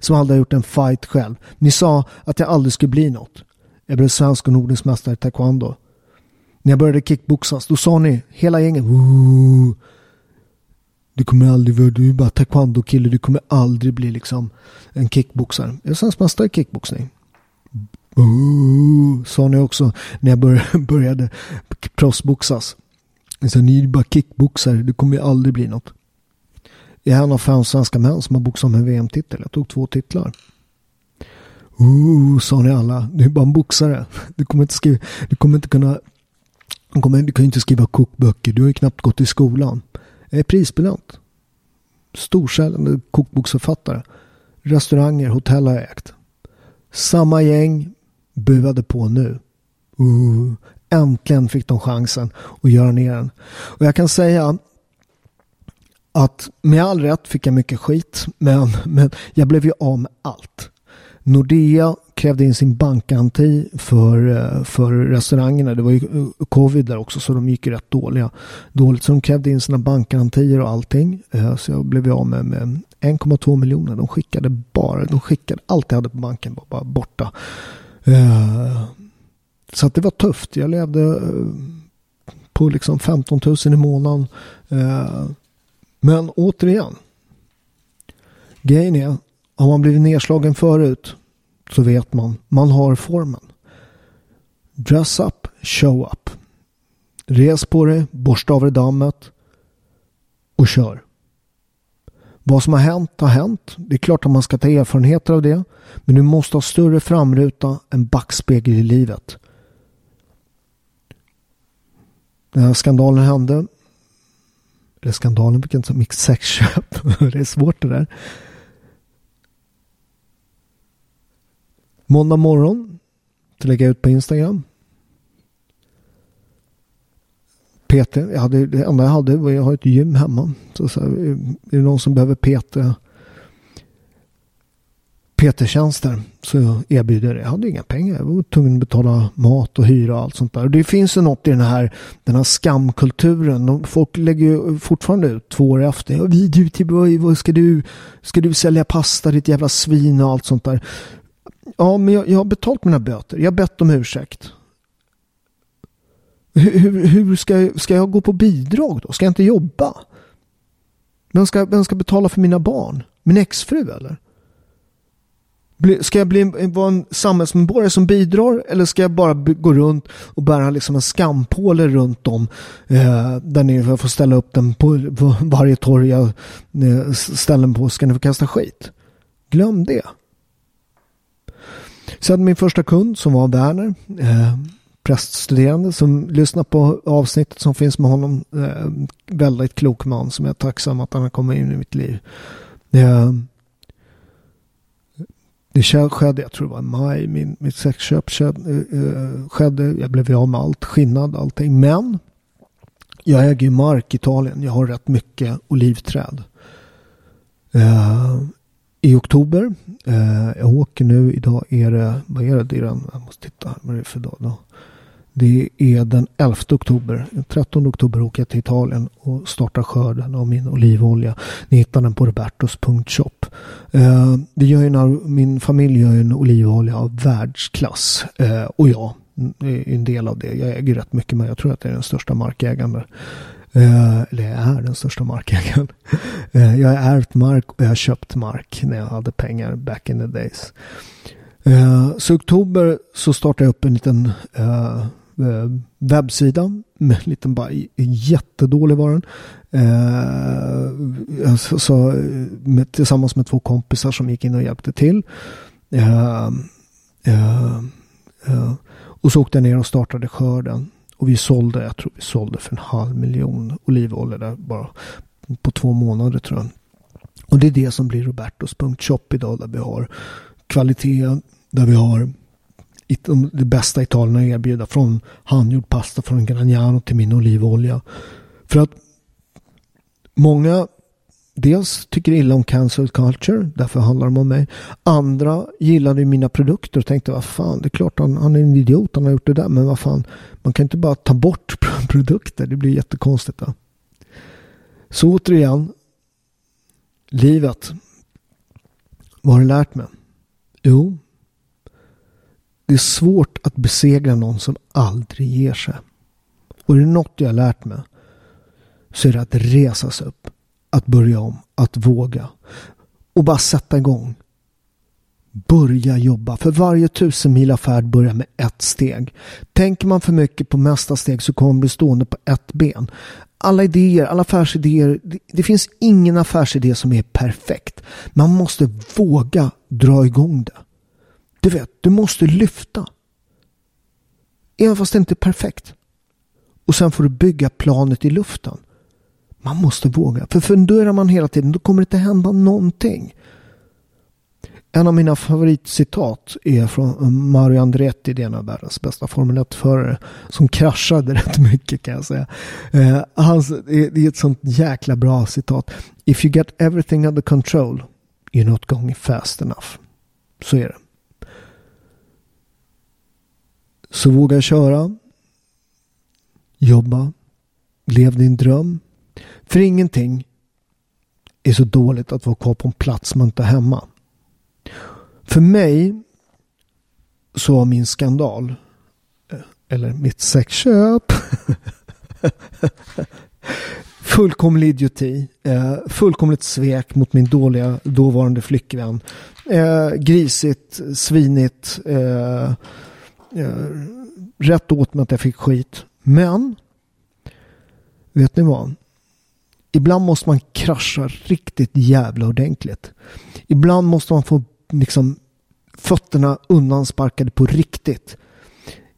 som aldrig gjort en fight själv. Ni sa att jag aldrig skulle bli något. Jag blev svensk och nordisk mästare i taekwondo. När jag började kickboxas, då sa ni, hela gänget, du kommer aldrig vara, du är bara taekwondo-kille, du kommer aldrig bli liksom en kickboxare. Jag är svensk mästare i kickboxning. Sa ni också när jag började, började proffsboxas. Så ni är bara kickboxare, du kommer aldrig bli något. Jag är en av fem svenska män som har boxat om en VM-titel. Jag tog två titlar. Ooh, sa ni alla. Du är bara en boxare. Du kommer inte, skriva, du kommer inte kunna... Du, kommer, du kan inte skriva kokböcker. Du har ju knappt gått i skolan. Jag är prisbelönt. Storsäljande kokboksförfattare. Restauranger, hotell har jag ägt. Samma gäng buade på nu. Ooh, äntligen fick de chansen att göra ner den. Och jag kan säga att med all rätt fick jag mycket skit. Men, men jag blev ju av med allt. Nordea krävde in sin bankgaranti för, eh, för restaurangerna. Det var ju eh, covid där också så de gick ju rätt dåliga. Dåligt så de krävde in sina bankgarantier och allting. Eh, så jag blev av med, med 1,2 miljoner. De skickade bara, de skickade allt jag hade på banken var bara borta. Så att det var tufft. Jag levde på liksom 15 000 i månaden. Men återigen. Grejen är, har man blivit nedslagen förut så vet man, man har formen. Dress up, show up. Res på dig, borsta av dig dammet och kör. Vad som har hänt har hänt. Det är klart att man ska ta erfarenheter av det. Men du måste ha större framruta än backspegel i livet. När skandalen hände eller skandalen vilken som så mycket sexköp. det är svårt det där. Måndag morgon. Det lägga ut på Instagram. PT. Jag hade, det enda jag hade var att jag har ett gym hemma. Så, så här, är det någon som behöver PT PT-tjänster så erbjuder jag det. Jag hade inga pengar. Jag var tvungen att betala mat och hyra och allt sånt där. Och det finns ju något i den här, den här skamkulturen. Folk lägger ju fortfarande ut två år efter. Ja, video vad ska du, ska du sälja pasta ditt jävla svin och allt sånt där. Ja, men jag, jag har betalt mina böter. Jag har bett om ursäkt. Hur, hur, hur ska, jag, ska jag gå på bidrag då? Ska jag inte jobba? Vem ska, vem ska betala för mina barn? Min exfru eller? Ska jag bli, vara en samhällsmedborgare som bidrar eller ska jag bara gå runt och bära liksom en skampåle runt om eh, där ni får ställa upp den på, på varje torg jag eh, ställer på ska ni få kasta skit. Glöm det. Sen min första kund som var Werner, eh, präststuderande som lyssnar på avsnittet som finns med honom. Eh, väldigt klok man som jag är tacksam att han har kommit in i mitt liv. Eh, det skedde, jag tror det var i maj, min, mitt sexköp skedde, eh, eh, skedde. Jag blev av med allt, skinnad, allting. Men jag äger ju mark i Italien. Jag har rätt mycket olivträd. Uh, I oktober, uh, jag åker nu, idag är det, vad är det, det är den, jag måste titta, vad är det för dag då? Det är den 11 oktober. Den 13 oktober åker jag till Italien och startar skörden av min olivolja. Ni hittar den på robertos.shop. Eh, vi gör en, min familj gör en olivolja av världsklass. Eh, och jag är en del av det. Jag äger rätt mycket men jag tror att det är den största markägaren. Eh, eller jag är den största markägaren. Eh, jag har ärvt mark och jag har köpt mark när jag hade pengar back in the days. Eh, så i oktober så startade jag upp en liten eh, Eh, webbsida med en liten bara jättedålig var den. Eh, eh, så, så, med, tillsammans med två kompisar som gick in och hjälpte till. Eh, eh, eh och så åkte jag ner och startade skörden. Och vi sålde, jag tror vi sålde för en halv miljon olivolja där bara på två månader tror jag. Och det är det som blir Robertos.shop idag där vi har kvalitet, där vi har det bästa Italien att erbjuda. Från handgjord pasta från Gragnano till min olivolja. För att många dels tycker illa om cancel culture, därför handlar de om mig. Andra gillade mina produkter och tänkte vad fan, det är klart han, han är en idiot, han har gjort det där, men vad fan, man kan inte bara ta bort produkter, det blir jättekonstigt. Då. Så återigen, livet. Vad har det lärt mig? Jo, det är svårt att besegra någon som aldrig ger sig. Och är det något jag har lärt mig så är det att resa sig upp, att börja om, att våga och bara sätta igång. Börja jobba. För varje tusen färd börjar med ett steg. Tänker man för mycket på nästa steg så kommer man bli stående på ett ben. Alla idéer, alla affärsidéer. Det, det finns ingen affärsidé som är perfekt. Man måste våga dra igång det. Du vet, du måste lyfta. Även fast det inte är perfekt. Och sen får du bygga planet i luften. Man måste våga. För funderar man hela tiden då kommer det inte hända någonting. En av mina favoritcitat är från eh, Mario Andretti, det är en av världens bästa Formel 1-förare, som kraschade rätt mycket kan jag säga. Eh, hans, det är ett sånt jäkla bra citat. If you get everything under control, you're not going fast enough. Så är det. Så våga köra. Jobba. Lev din dröm. För ingenting är så dåligt att vara kvar på en plats man inte är hemma. För mig så var min skandal, eller mitt sexköp, fullkomlig idioti. Eh, fullkomligt svek mot min dåliga dåvarande flickvän. Eh, grisigt, svinigt. Eh, Eh, rätt åt mig att jag fick skit. Men, vet ni vad? Ibland måste man krascha riktigt jävla ordentligt. Ibland måste man få liksom fötterna undansparkade på riktigt.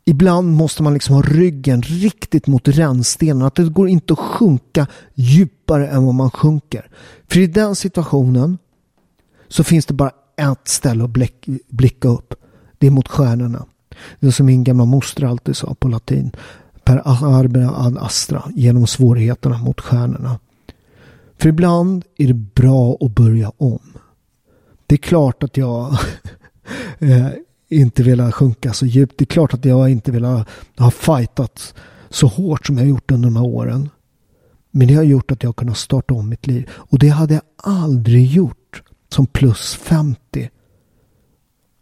Ibland måste man liksom ha ryggen riktigt mot rännstenen. Att det går inte att sjunka djupare än vad man sjunker. För i den situationen så finns det bara ett ställe att blicka upp. Det är mot stjärnorna. Det som min gamla moster alltid sa på latin. Per arbena ad astra. Genom svårigheterna mot stjärnorna. För ibland är det bra att börja om. Det är klart att jag eh, inte velat sjunka så djupt. Det är klart att jag inte velat ha fightat så hårt som jag gjort under de här åren. Men det har gjort att jag kunnat starta om mitt liv. Och det hade jag aldrig gjort som plus 50.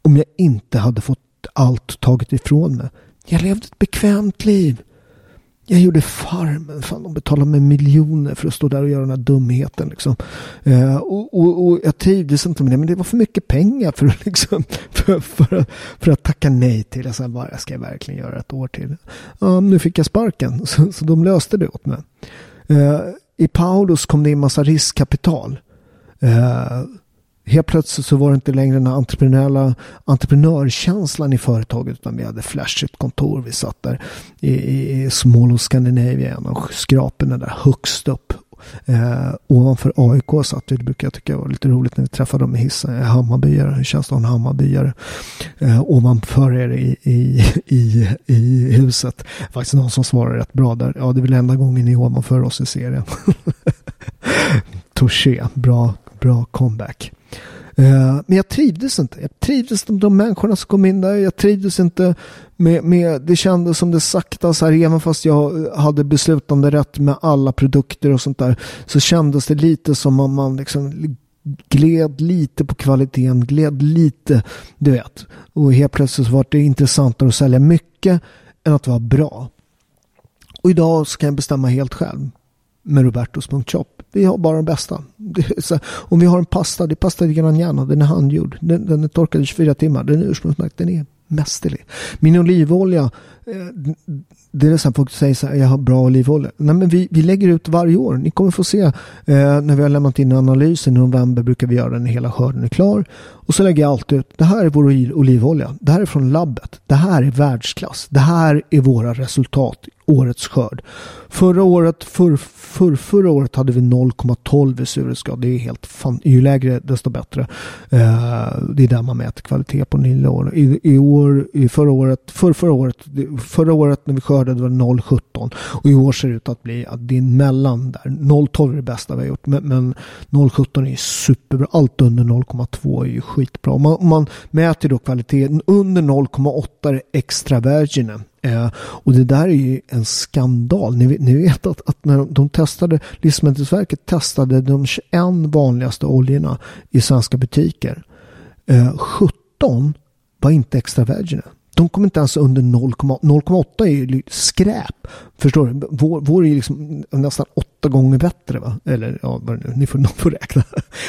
Om jag inte hade fått allt taget ifrån mig. Jag levde ett bekvämt liv. Jag gjorde Farmen. Fan, de betalade mig miljoner för att stå där och göra den här dumheten. Liksom. Eh, och, och, och, jag trivdes inte med det. Men det var för mycket pengar för att, liksom, för, för, för att tacka nej till. Jag sa bara, ska jag verkligen göra ett år till? Ja, nu fick jag sparken. Så, så de löste det åt mig. Eh, I Paulus kom det in massa riskkapital. Eh, Helt plötsligt så var det inte längre den entreprenöriella entreprenörkänslan i företaget utan vi hade flashigt kontor. Vi satt där i, i Small of Scandinavia, en av skraporna där högst upp. Eh, ovanför AIK satt vi. Det brukar jag tycka var lite roligt när vi träffade dem i hissen. Eh, Hammarbyare, hur känns det att ha en Hammarbyare eh, ovanför er i, i, i, i huset. Faktiskt någon som svarar rätt bra där. Ja, det är väl enda gången ni är ovanför oss i serien. Touché, bra, bra comeback. Eh, men jag trivdes inte. Jag trivdes inte med de människorna som kom in där. Jag trivdes inte med, med det kändes som det sakta så här, även fast jag hade beslutande rätt med alla produkter och sånt där, så kändes det lite som om man liksom gled lite på kvaliteten, gled lite, du vet. Och helt plötsligt så var det intressantare att sälja mycket än att vara bra. Och idag så kan jag bestämma helt själv med Robertos.shop. Vi har bara de bästa. Så, om vi har en pasta, det är pasta di Gragnano, den är handgjord. Den, den är torkad i 24 timmar. Den är ursprungsmärkt, den är mästerlig. Min olivolja, Eh, det är så här, folk säger så här, jag har bra olivolja. Nej men vi, vi lägger ut varje år. Ni kommer få se eh, när vi har lämnat in analysen i november brukar vi göra den när hela skörden är klar. Och så lägger jag alltid ut, det här är vår olivolja. Det här är från labbet. Det här är världsklass. Det här är våra resultat årets skörd. Förra året, för, för, förra året hade vi 0,12 i surhetsgrad. Det är helt fan, ju lägre desto bättre. Eh, det är där man mäter kvalitet på nylon. I, I år, i förra året, för, förra året, förra året när vi skördade var det 0,17 och i år ser det ut att bli att det är mellan där. 0,12 är det bästa vi har gjort, men, men 0,17 är superbra. Allt under 0,2 är ju skitbra. Man, man mäter då kvaliteten under 0,8 är extra virginen. Eh, och det där är ju en skandal. Ni, ni vet att, att, när de testade, Livsmedelsverket testade de 21 vanligaste oljorna i svenska butiker. Eh, 17 var inte extra virginen. De kommer inte ens under 0,8 är ju skräp. Förstår du? Vår, vår är liksom nästan åtta gånger bättre. Va? Eller ja, vad det nu, ni får, ni får räkna.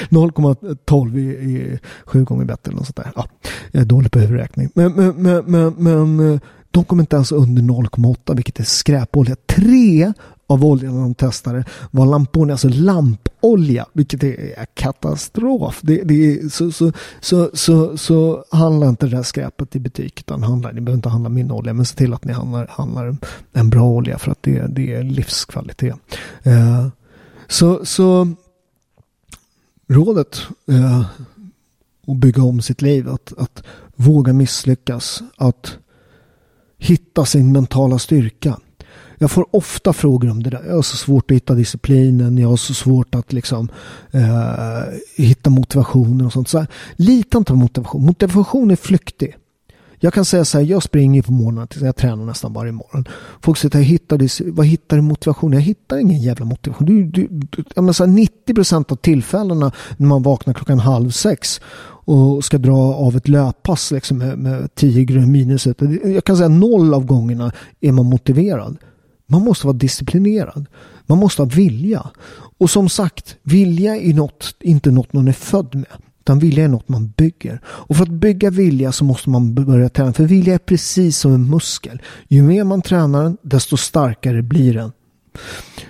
0,12 är, är sju gånger bättre. Eller något sånt där. Ja, jag är dålig på huvudräkning. Men, men, men, men, men eh, de kom inte ens under 0,8 vilket är skräpolja. Tre av oljorna de testade var lampolja, alltså lampolja, vilket är katastrof. Det, det är, så, så, så, så, så handla inte det där skräpet i butik, utan handla, ni behöver inte handla min olja, men se till att ni handlar, handlar en bra olja för att det, det är livskvalitet. Eh, så, så rådet eh, att bygga om sitt liv, att, att våga misslyckas, att hitta sin mentala styrka. Jag får ofta frågor om det där. Jag har så svårt att hitta disciplinen. Jag har så svårt att liksom eh, hitta motivationen och sånt. Så här, lita inte på motivation. Motivation är flyktig. Jag kan säga så här, jag springer på morgonen, jag tränar nästan varje morgon. Folk säger, jag hittar, vad hittar du motivation? Jag hittar ingen jävla motivation. Du, du, du, jag menar, så här, 90% av tillfällena när man vaknar klockan halv sex och ska dra av ett löppass liksom med, med 10 grader minus. Jag kan säga noll av gångerna är man motiverad. Man måste vara disciplinerad. Man måste ha vilja. Och som sagt, vilja är något, inte något man är född med. Utan vilja är något man bygger. Och för att bygga vilja så måste man börja träna. För vilja är precis som en muskel. Ju mer man tränar den, desto starkare blir den.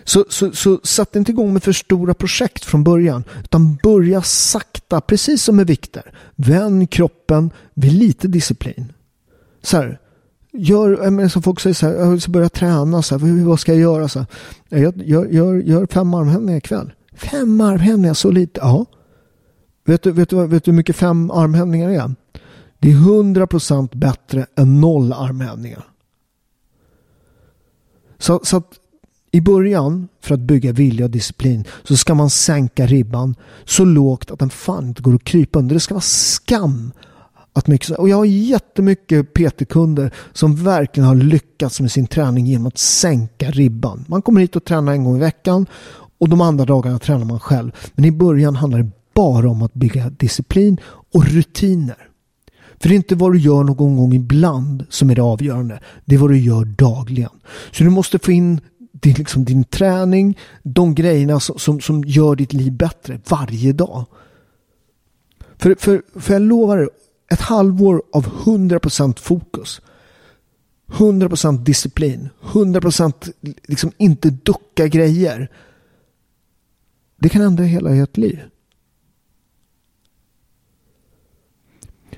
Så, så, så sätt inte igång med för stora projekt från början. Utan börja sakta, precis som med vikter. Vänd kroppen vid lite disciplin. Så här, gör, men som folk säger så här, jag ska börja träna, så här, vad ska jag göra? Så här, jag gör, gör, gör fem armhävningar ikväll. Fem armhävningar, så lite? Ja. Vet du, vet, du, vet du hur mycket fem armhävningar är? Det är hundra procent bättre än noll armhävningar. Så, så att i början, för att bygga vilja och disciplin, så ska man sänka ribban så lågt att den fan inte går att krypa under. Det ska vara skam. Att mycket, och jag har jättemycket PT-kunder som verkligen har lyckats med sin träning genom att sänka ribban. Man kommer hit och tränar en gång i veckan och de andra dagarna tränar man själv. Men i början handlar det bara om att bygga disciplin och rutiner. För det är inte vad du gör någon gång ibland som är det avgörande. Det är vad du gör dagligen. Så du måste få in din, liksom, din träning, de grejerna som, som, som gör ditt liv bättre varje dag. För, för, för jag lovar dig, ett halvår av 100% fokus. 100% disciplin. 100% liksom inte ducka grejer. Det kan ändra hela ert liv.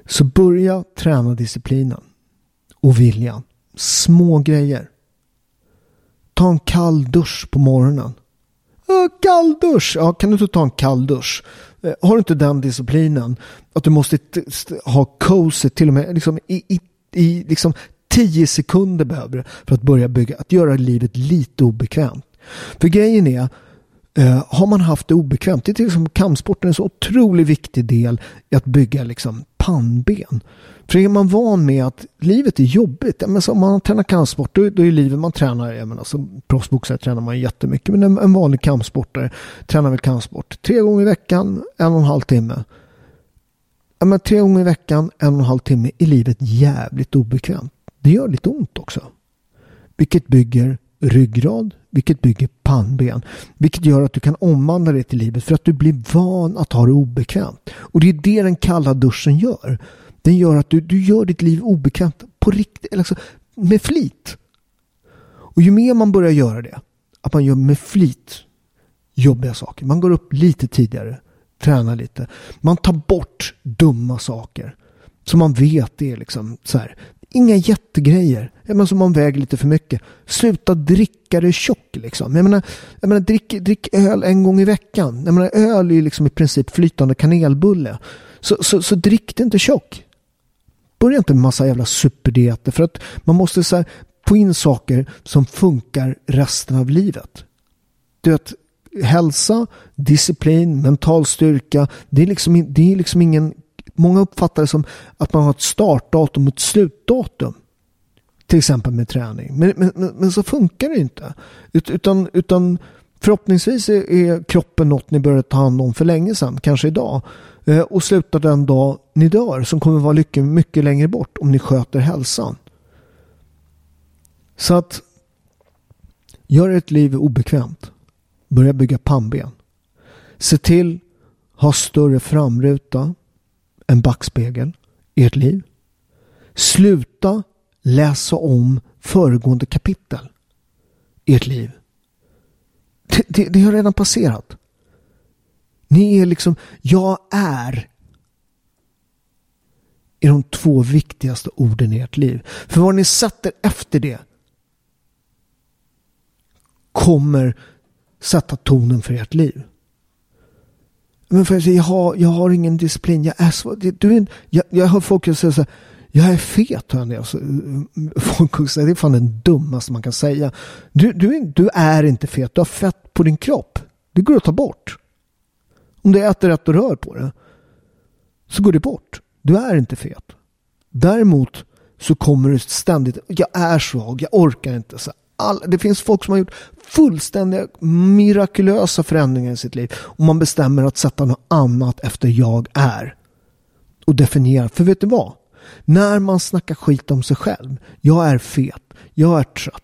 Så börja träna disciplinen och viljan. Små grejer. Ta en kall dusch på morgonen. Kall dusch! Ja, kan du inte ta en kall dusch? Eh, har du inte den disciplinen att du måste ha cozy till och med liksom, i, i, i liksom tio sekunder behöver du för att börja bygga, att göra livet lite obekvämt. För grejen är, eh, har man haft det obekvämt, det är liksom kampsporten en så otroligt viktig del i att bygga liksom pannben. För är man van med att livet är jobbigt, men så om man tränar kampsport, då, då är livet man tränar, jag menar, alltså, som proffsboxare tränar man jättemycket, men en, en vanlig kampsportare tränar väl kampsport tre gånger i veckan, en och en halv timme. Ja, men tre gånger i veckan, en och en halv timme, är livet jävligt obekvämt. Det gör lite ont också. Vilket bygger ryggrad, vilket bygger pannben. Vilket gör att du kan omvandla det till livet för att du blir van att ha det obekvämt. Och det är det den kalla duschen gör. Den gör att du, du gör ditt liv obekvämt på riktigt, alltså, med flit. Och ju mer man börjar göra det, att man gör med flit jobbiga saker. Man går upp lite tidigare, tränar lite. Man tar bort dumma saker. Som man vet är liksom så här. Inga jättegrejer. Jag menar, som man väger lite för mycket. Sluta dricka det tjock liksom. Jag menar, jag menar drick, drick öl en gång i veckan. Jag menar, öl är liksom i princip flytande kanelbulle. Så, så, så drick det inte tjock. Börja inte med massa jävla superdieter. För att man måste så här, få in saker som funkar resten av livet. Du vet, hälsa, disciplin, mental styrka. Det är liksom, det är liksom ingen... Många uppfattar det som att man har ett startdatum och ett slutdatum. Till exempel med träning. Men, men, men så funkar det inte. Utan, utan förhoppningsvis är, är kroppen något ni började ta hand om för länge sedan. Kanske idag. Eh, och slutar den dag ni dör. Som kommer vara mycket, mycket längre bort om ni sköter hälsan. Så att gör ett liv obekvämt. Börja bygga pannben. Se till ha större framruta en backspegel i ert liv. Sluta läsa om föregående kapitel i ert liv. Det, det, det har redan passerat. Ni är liksom, jag är är de två viktigaste orden i ert liv. För vad ni sätter efter det kommer sätta tonen för ert liv. Men för jag, jag, har, jag har ingen disciplin. Jag är så, du jag, jag hör folk säga så här, jag är fet. Hör ni. Alltså, eh, folk säger, det är fan den dummaste man kan säga. Du, du, du är inte fet. Du har fett på din kropp. Det går att ta bort. Om du äter rätt och rör på det så går det bort. Du är inte fet. Däremot så kommer du ständigt, jag är svag, jag orkar inte. Så all, det finns folk som har gjort fullständiga mirakulösa förändringar i sitt liv. Och man bestämmer att sätta något annat efter jag är. Och definiera. För vet du vad? När man snackar skit om sig själv. Jag är fet. Jag är trött.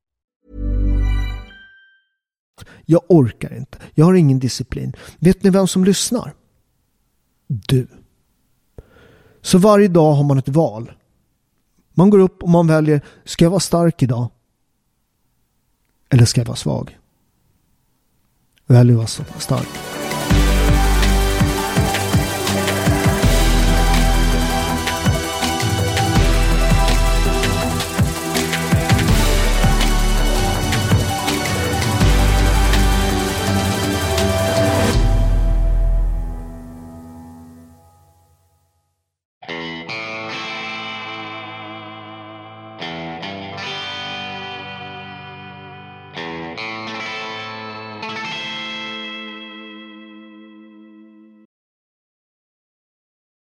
Jag orkar inte. Jag har ingen disciplin. Vet ni vem som lyssnar? Du. Så varje dag har man ett val. Man går upp och man väljer, ska jag vara stark idag? Eller ska jag vara svag? Välj att vara stark.